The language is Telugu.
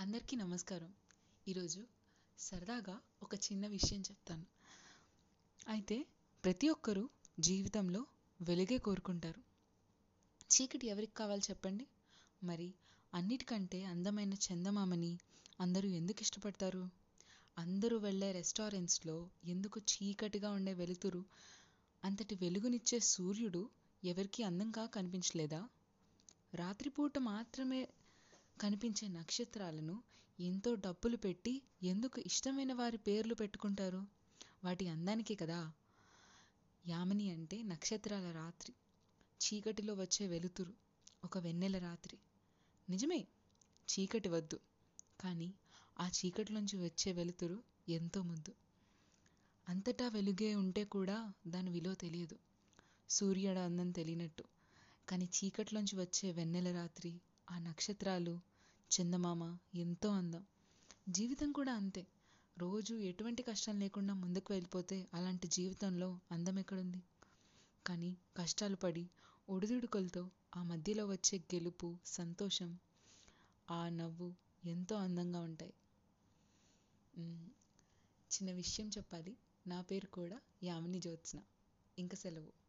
అందరికీ నమస్కారం. ఈరోజు సరదాగా ఒక చిన్న విషయం చెప్తాను. అయితే ప్రతి ఒక్కరూ జీవితంలో వెలుగే కోరుకుంటారు. చీకటి ఎవరికి కావాలి చెప్పండి? మరి అన్నిటికంటే అందమైన చందమామని అందరూ ఎందుకు ఇష్టపడతారు? అందరూ వెళ్ళే రెస్టారెంట్స్లో ఎందుకు చీకటిగా ఉండే వెలుతురు? అంతటి వెలుగునిచ్చే సూర్యుడు ఎవరికీ అందంగా కనిపించలేదా? రాత్రిపూట మాత్రమే కనిపించే నక్షత్రాలను ఎంతో డబ్బులు పెట్టి ఎందుకు ఇష్టమైన వారి పేర్లు పెట్టుకుంటారు? వాటి అందానికి కదా. యామిని అంటే నక్షత్రాల రాత్రి. చీకటిలో వచ్చే వెలుతురు. ఒక వెన్నెల రాత్రి. నిజమే చీకటి వద్దు. కానీ ఆ చీకటిలోంచి వచ్చే వెలుతురు ఎంతో ముద్దు. అంతటా వెలుగే ఉంటే కూడా దాని విలువ తెలియదు. సూర్యుడు అందం తెలియనట్టు. కానీ చీకట్లోంచి వచ్చే వెన్నెల రాత్రి ఆ నక్షత్రాలు చందమామ ఎంతో అందం. జీవితం కూడా అంతే. రోజు ఎటువంటి కష్టం లేకుండా ముందుకు వెళ్ళిపోతే అలాంటి జీవితంలో అందం ఎక్కడుంది? కానీ కష్టాలు పడి ఒడిదుడుకులతో ఆ మధ్యలో వచ్చే గెలుపు సంతోషం ఆ నవ్వు ఎంతో అందంగా ఉంటాయి. చిన్న విషయం చెప్పాలి. నా పేరు కూడా యామిని జ్యోత్స్న. ఇంక సెలవు.